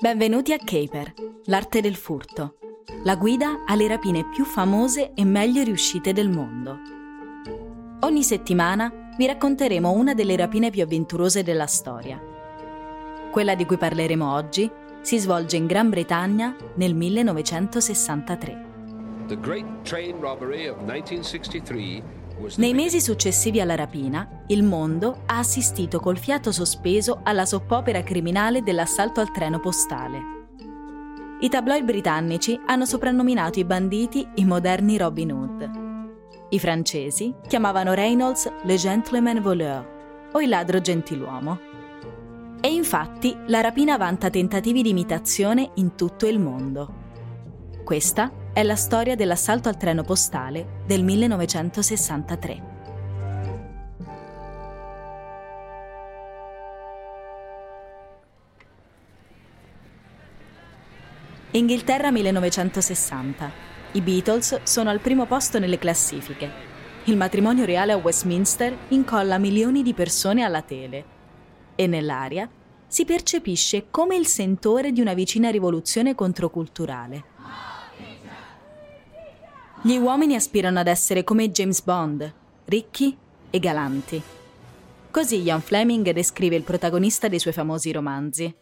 Benvenuti a Caper, l'arte del furto, la guida alle rapine più famose e meglio riuscite del mondo. Ogni settimana vi racconteremo una delle rapine più avventurose della storia. Quella di cui parleremo oggi si svolge in Gran Bretagna nel 1963. The great train robbery of 1963 was the Nei mesi successivi alla rapina, il mondo ha assistito col fiato sospeso alla soppopera criminale dell'assalto al treno postale. I tabloid britannici hanno soprannominato i banditi i moderni Robin Hood. I francesi chiamavano Reynolds le gentleman voleur o il ladro gentiluomo. E infatti la rapina vanta tentativi di imitazione in tutto il mondo. Questa è la storia dell'assalto al treno postale del 1963. Inghilterra 1960. I Beatles sono al primo posto nelle classifiche. Il matrimonio reale a Westminster incolla milioni di persone alla tele. E nell'aria si percepisce come il sentore di una vicina rivoluzione controculturale. Gli uomini aspirano ad essere come James Bond, ricchi e galanti. Così Ian Fleming descrive il protagonista dei suoi famosi romanzi.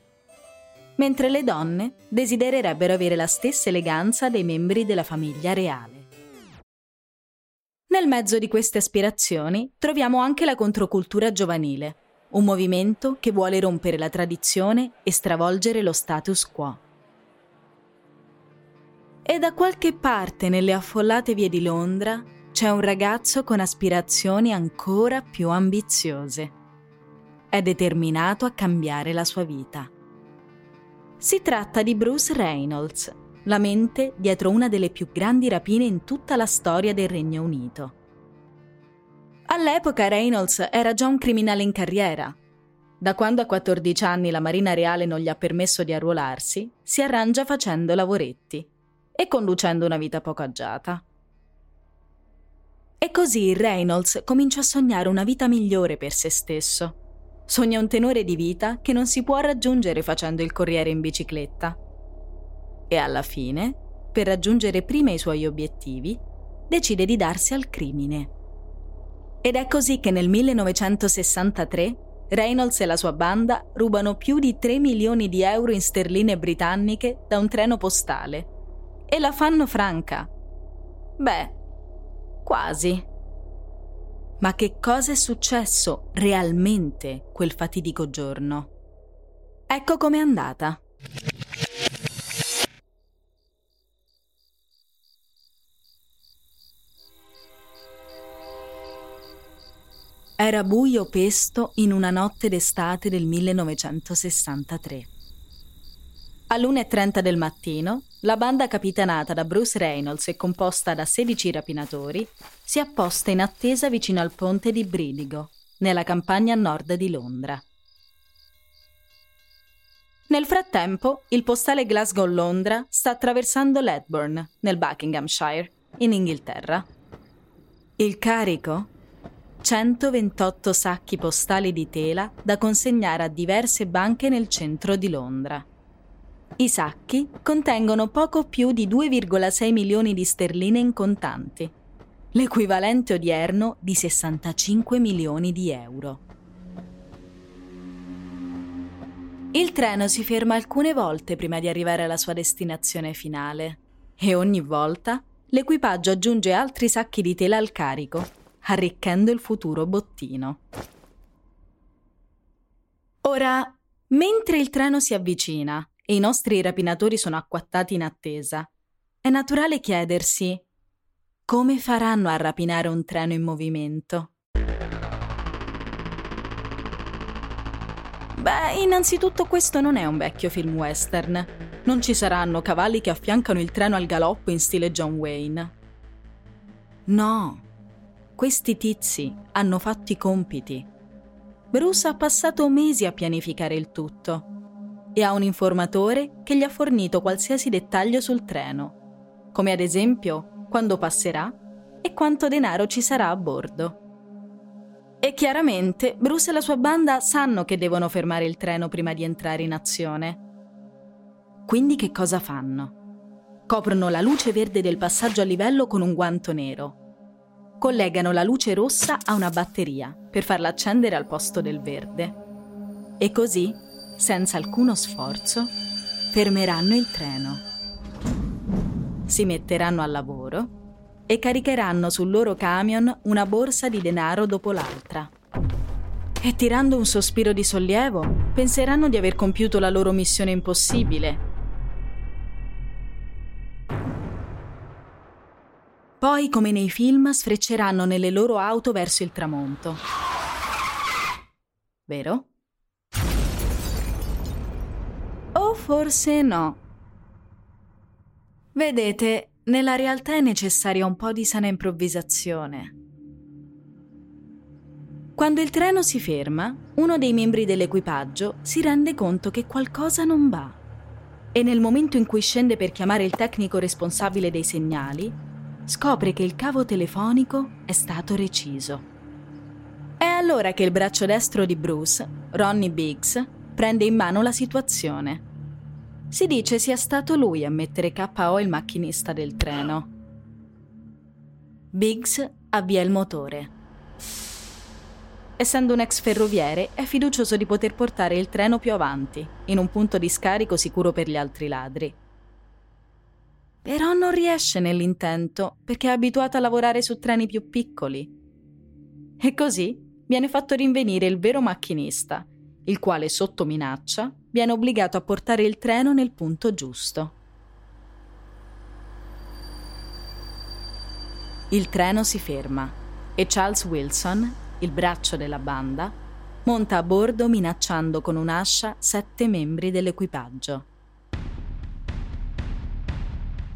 Mentre le donne desidererebbero avere la stessa eleganza dei membri della famiglia reale. Nel mezzo di queste aspirazioni troviamo anche la controcultura giovanile, un movimento che vuole rompere la tradizione e stravolgere lo status quo. E da qualche parte nelle affollate vie di Londra c'è un ragazzo con aspirazioni ancora più ambiziose. È determinato a cambiare la sua vita. Si tratta di Bruce Reynolds, la mente dietro una delle più grandi rapine in tutta la storia del Regno Unito. All'epoca Reynolds era già un criminale in carriera. Da quando a 14 anni la Marina Reale non gli ha permesso di arruolarsi, si arrangia facendo lavoretti e conducendo una vita poco agiata. E così Reynolds comincia a sognare una vita migliore per se stesso. Sogna un tenore di vita che non si può raggiungere facendo il corriere in bicicletta. E alla fine, per raggiungere prima i suoi obiettivi, decide di darsi al crimine. Ed è così che nel 1963 Reynolds e la sua banda rubano più di 3 milioni di euro in sterline britanniche da un treno postale e la fanno franca. Beh, quasi. Ma che cosa è successo realmente quel fatidico giorno? Ecco com'è andata. Era buio pesto in una notte d'estate del 1963. All'1.30 del mattino, la banda capitanata da Bruce Reynolds e composta da 16 rapinatori si apposta in attesa vicino al ponte di Bridigo, nella campagna nord di Londra. Nel frattempo, il postale Glasgow-Londra sta attraversando Ledburn, nel Buckinghamshire, in Inghilterra. Il carico? 128 sacchi postali di tela da consegnare a diverse banche nel centro di Londra. I sacchi contengono poco più di 2,6 milioni di sterline in contanti, l'equivalente odierno di 65 milioni di euro. Il treno si ferma alcune volte prima di arrivare alla sua destinazione finale e ogni volta l'equipaggio aggiunge altri sacchi di tela al carico, arricchendo il futuro bottino. Ora, mentre il treno si avvicina e i nostri rapinatori sono acquattati in attesa, è naturale chiedersi come faranno a rapinare un treno in movimento? Beh, innanzitutto questo non è un vecchio film western. Non ci saranno cavalli che affiancano il treno al galoppo in stile John Wayne. No, questi tizi hanno fatto i compiti. Bruce ha passato mesi a pianificare il tutto e ha un informatore che gli ha fornito qualsiasi dettaglio sul treno, come ad esempio quando passerà e quanto denaro ci sarà a bordo. E chiaramente Bruce e la sua banda sanno che devono fermare il treno prima di entrare in azione. Quindi che cosa fanno? Coprono la luce verde del passaggio a livello con un guanto nero. Collegano la luce rossa a una batteria per farla accendere al posto del verde. E così, senza alcuno sforzo, fermeranno il treno. Si metteranno al lavoro e caricheranno sul loro camion una borsa di denaro dopo l'altra. E tirando un sospiro di sollievo, penseranno di aver compiuto la loro missione impossibile. Poi, come nei film, sfrecceranno nelle loro auto verso il tramonto. Vero? Forse no. Vedete, nella realtà è necessaria un po' di sana improvvisazione. Quando il treno si ferma, uno dei membri dell'equipaggio si rende conto che qualcosa non va e nel momento in cui scende per chiamare il tecnico responsabile dei segnali, scopre che il cavo telefonico è stato reciso. È allora che il braccio destro di Bruce, Ronnie Biggs, prende in mano la situazione si dice sia stato lui a mettere KO il macchinista del treno. Biggs avvia il motore. Essendo un ex ferroviere, è fiducioso di poter portare il treno più avanti, in un punto di scarico sicuro per gli altri ladri. Però non riesce nell'intento perché è abituato a lavorare su treni più piccoli. E così viene fatto rinvenire il vero macchinista, il quale sotto minaccia viene obbligato a portare il treno nel punto giusto. Il treno si ferma e Charles Wilson, il braccio della banda, monta a bordo minacciando con un'ascia sette membri dell'equipaggio.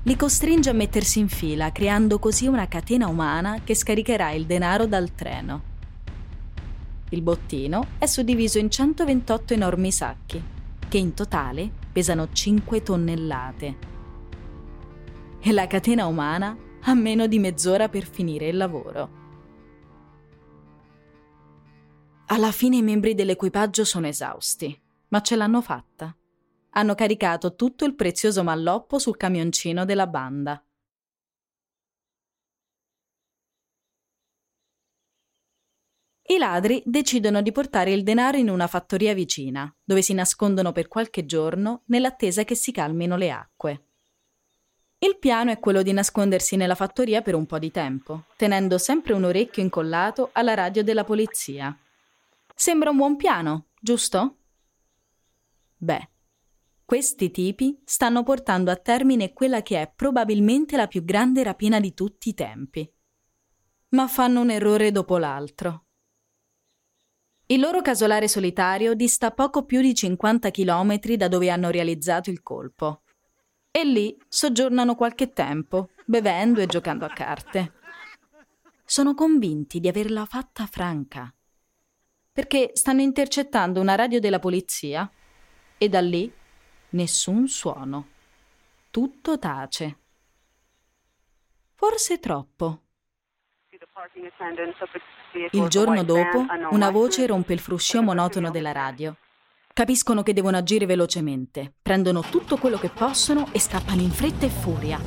Li costringe a mettersi in fila, creando così una catena umana che scaricherà il denaro dal treno. Il bottino è suddiviso in 128 enormi sacchi, che in totale pesano 5 tonnellate. E la catena umana ha meno di mezz'ora per finire il lavoro. Alla fine i membri dell'equipaggio sono esausti, ma ce l'hanno fatta. Hanno caricato tutto il prezioso malloppo sul camioncino della banda. I ladri decidono di portare il denaro in una fattoria vicina, dove si nascondono per qualche giorno nell'attesa che si calmino le acque. Il piano è quello di nascondersi nella fattoria per un po' di tempo, tenendo sempre un orecchio incollato alla radio della polizia. Sembra un buon piano, giusto? Beh, questi tipi stanno portando a termine quella che è probabilmente la più grande rapina di tutti i tempi. Ma fanno un errore dopo l'altro. Il loro casolare solitario dista poco più di 50 km da dove hanno realizzato il colpo. E lì soggiornano qualche tempo, bevendo e giocando a carte. Sono convinti di averla fatta franca, perché stanno intercettando una radio della polizia e da lì nessun suono. Tutto tace. Forse troppo. Il giorno dopo, una voce rompe il fruscio monotono della radio. Capiscono che devono agire velocemente, prendono tutto quello che possono e scappano in fretta e furia.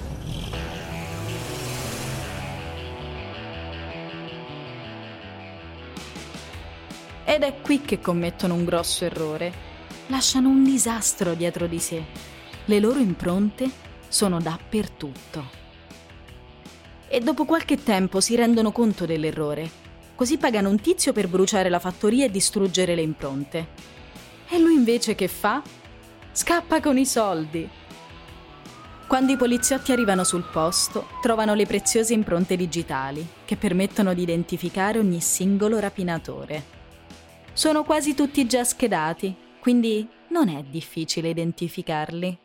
Ed è qui che commettono un grosso errore. lasciano un disastro dietro di sé. Le loro impronte sono dappertutto. E dopo qualche tempo si rendono conto dell'errore, così pagano un tizio per bruciare la fattoria e distruggere le impronte. E lui invece che fa? Scappa con i soldi. Quando i poliziotti arrivano sul posto, trovano le preziose impronte digitali che permettono di identificare ogni singolo rapinatore. Sono quasi tutti già schedati, quindi non è difficile identificarli.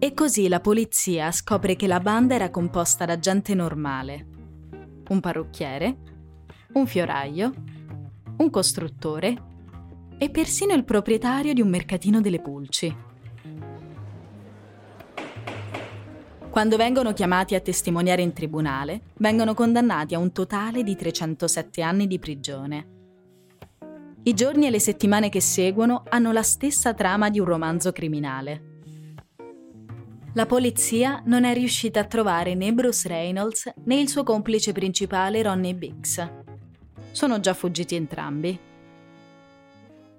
E così la polizia scopre che la banda era composta da gente normale. Un parrucchiere, un fioraio, un costruttore e persino il proprietario di un mercatino delle pulci. Quando vengono chiamati a testimoniare in tribunale, vengono condannati a un totale di 307 anni di prigione. I giorni e le settimane che seguono hanno la stessa trama di un romanzo criminale. La polizia non è riuscita a trovare né Bruce Reynolds né il suo complice principale Ronnie Biggs. Sono già fuggiti entrambi.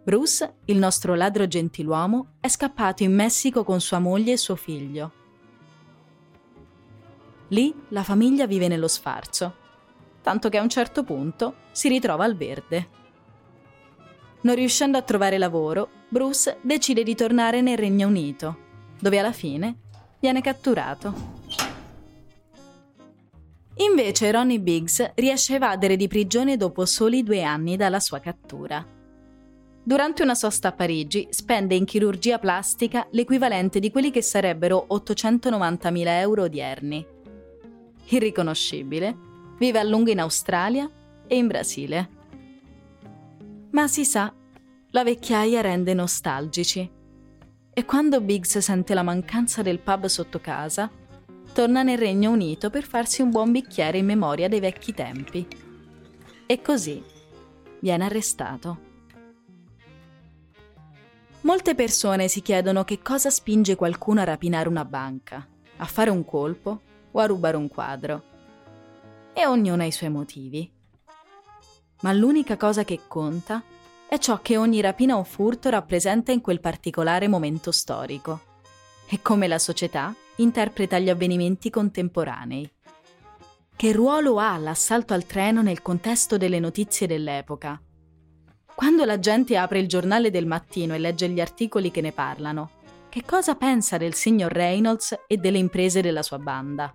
Bruce, il nostro ladro gentiluomo, è scappato in Messico con sua moglie e suo figlio. Lì la famiglia vive nello sfarzo, tanto che a un certo punto si ritrova al verde. Non riuscendo a trovare lavoro, Bruce decide di tornare nel Regno Unito, dove alla fine viene catturato. Invece Ronnie Biggs riesce a evadere di prigione dopo soli due anni dalla sua cattura. Durante una sosta a Parigi spende in chirurgia plastica l'equivalente di quelli che sarebbero 890.000 euro odierni. Irriconoscibile, vive a lungo in Australia e in Brasile. Ma si sa, la vecchiaia rende nostalgici e quando Biggs sente la mancanza del pub sotto casa, torna nel Regno Unito per farsi un buon bicchiere in memoria dei vecchi tempi. E così viene arrestato. Molte persone si chiedono che cosa spinge qualcuno a rapinare una banca, a fare un colpo o a rubare un quadro. E ognuno ha i suoi motivi. Ma l'unica cosa che conta è ciò che ogni rapina o furto rappresenta in quel particolare momento storico e come la società interpreta gli avvenimenti contemporanei. Che ruolo ha l'assalto al treno nel contesto delle notizie dell'epoca? Quando la gente apre il giornale del mattino e legge gli articoli che ne parlano, che cosa pensa del signor Reynolds e delle imprese della sua banda?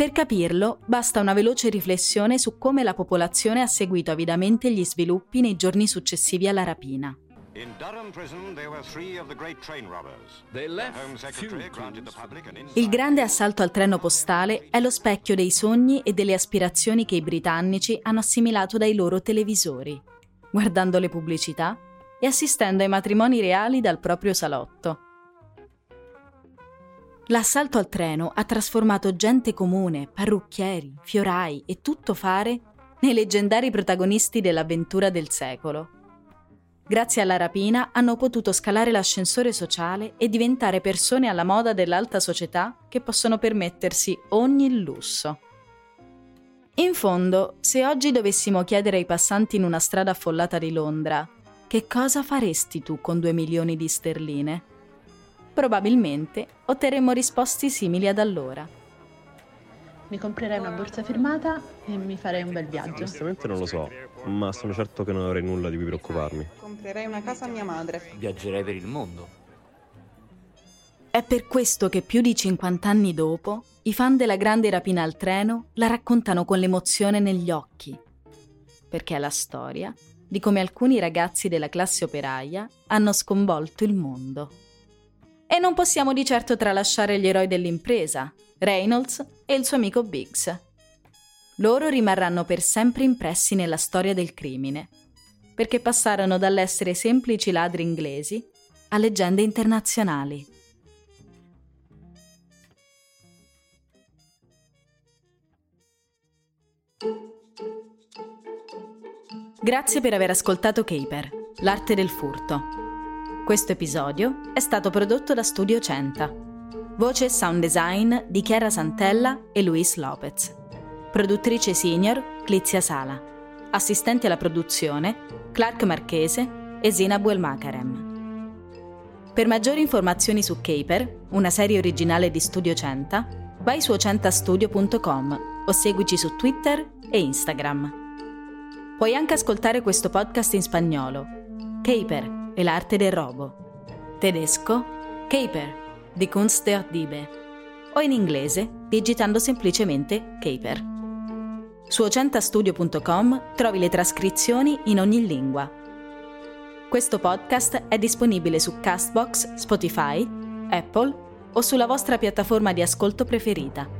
Per capirlo, basta una veloce riflessione su come la popolazione ha seguito avidamente gli sviluppi nei giorni successivi alla rapina. Il grande assalto al treno postale è lo specchio dei sogni e delle aspirazioni che i britannici hanno assimilato dai loro televisori, guardando le pubblicità e assistendo ai matrimoni reali dal proprio salotto. L'assalto al treno ha trasformato gente comune, parrucchieri, fiorai e tutto fare nei leggendari protagonisti dell'avventura del secolo. Grazie alla rapina hanno potuto scalare l'ascensore sociale e diventare persone alla moda dell'alta società che possono permettersi ogni lusso. In fondo, se oggi dovessimo chiedere ai passanti in una strada affollata di Londra che cosa faresti tu con due milioni di sterline? Probabilmente otterremo risposte simili ad allora. Mi comprerei una borsa firmata e mi farei un bel viaggio. Onestamente non lo so, ma sono certo che non avrei nulla di cui preoccuparmi. Comprerei una casa a mia madre. Viaggerei per il mondo. È per questo che più di 50 anni dopo, i fan della grande rapina al treno la raccontano con l'emozione negli occhi. Perché è la storia di come alcuni ragazzi della classe operaia hanno sconvolto il mondo. E non possiamo di certo tralasciare gli eroi dell'impresa, Reynolds e il suo amico Biggs. Loro rimarranno per sempre impressi nella storia del crimine, perché passarono dall'essere semplici ladri inglesi a leggende internazionali. Grazie per aver ascoltato Caper, l'arte del furto questo episodio è stato prodotto da Studio Centa. Voce e sound design di Chiara Santella e Luis Lopez. Produttrice senior Clizia Sala. Assistenti alla produzione Clark Marchese e Zina Buelmakarem. Per maggiori informazioni su Caper, una serie originale di Studio Centa, vai su ocentastudio.com o seguici su Twitter e Instagram. Puoi anche ascoltare questo podcast in spagnolo. Caper e l'arte del robo. Tedesco Caper di Kunst der Diebe o in inglese digitando semplicemente Caper. Su ocentastudio.com trovi le trascrizioni in ogni lingua. Questo podcast è disponibile su Castbox, Spotify, Apple o sulla vostra piattaforma di ascolto preferita.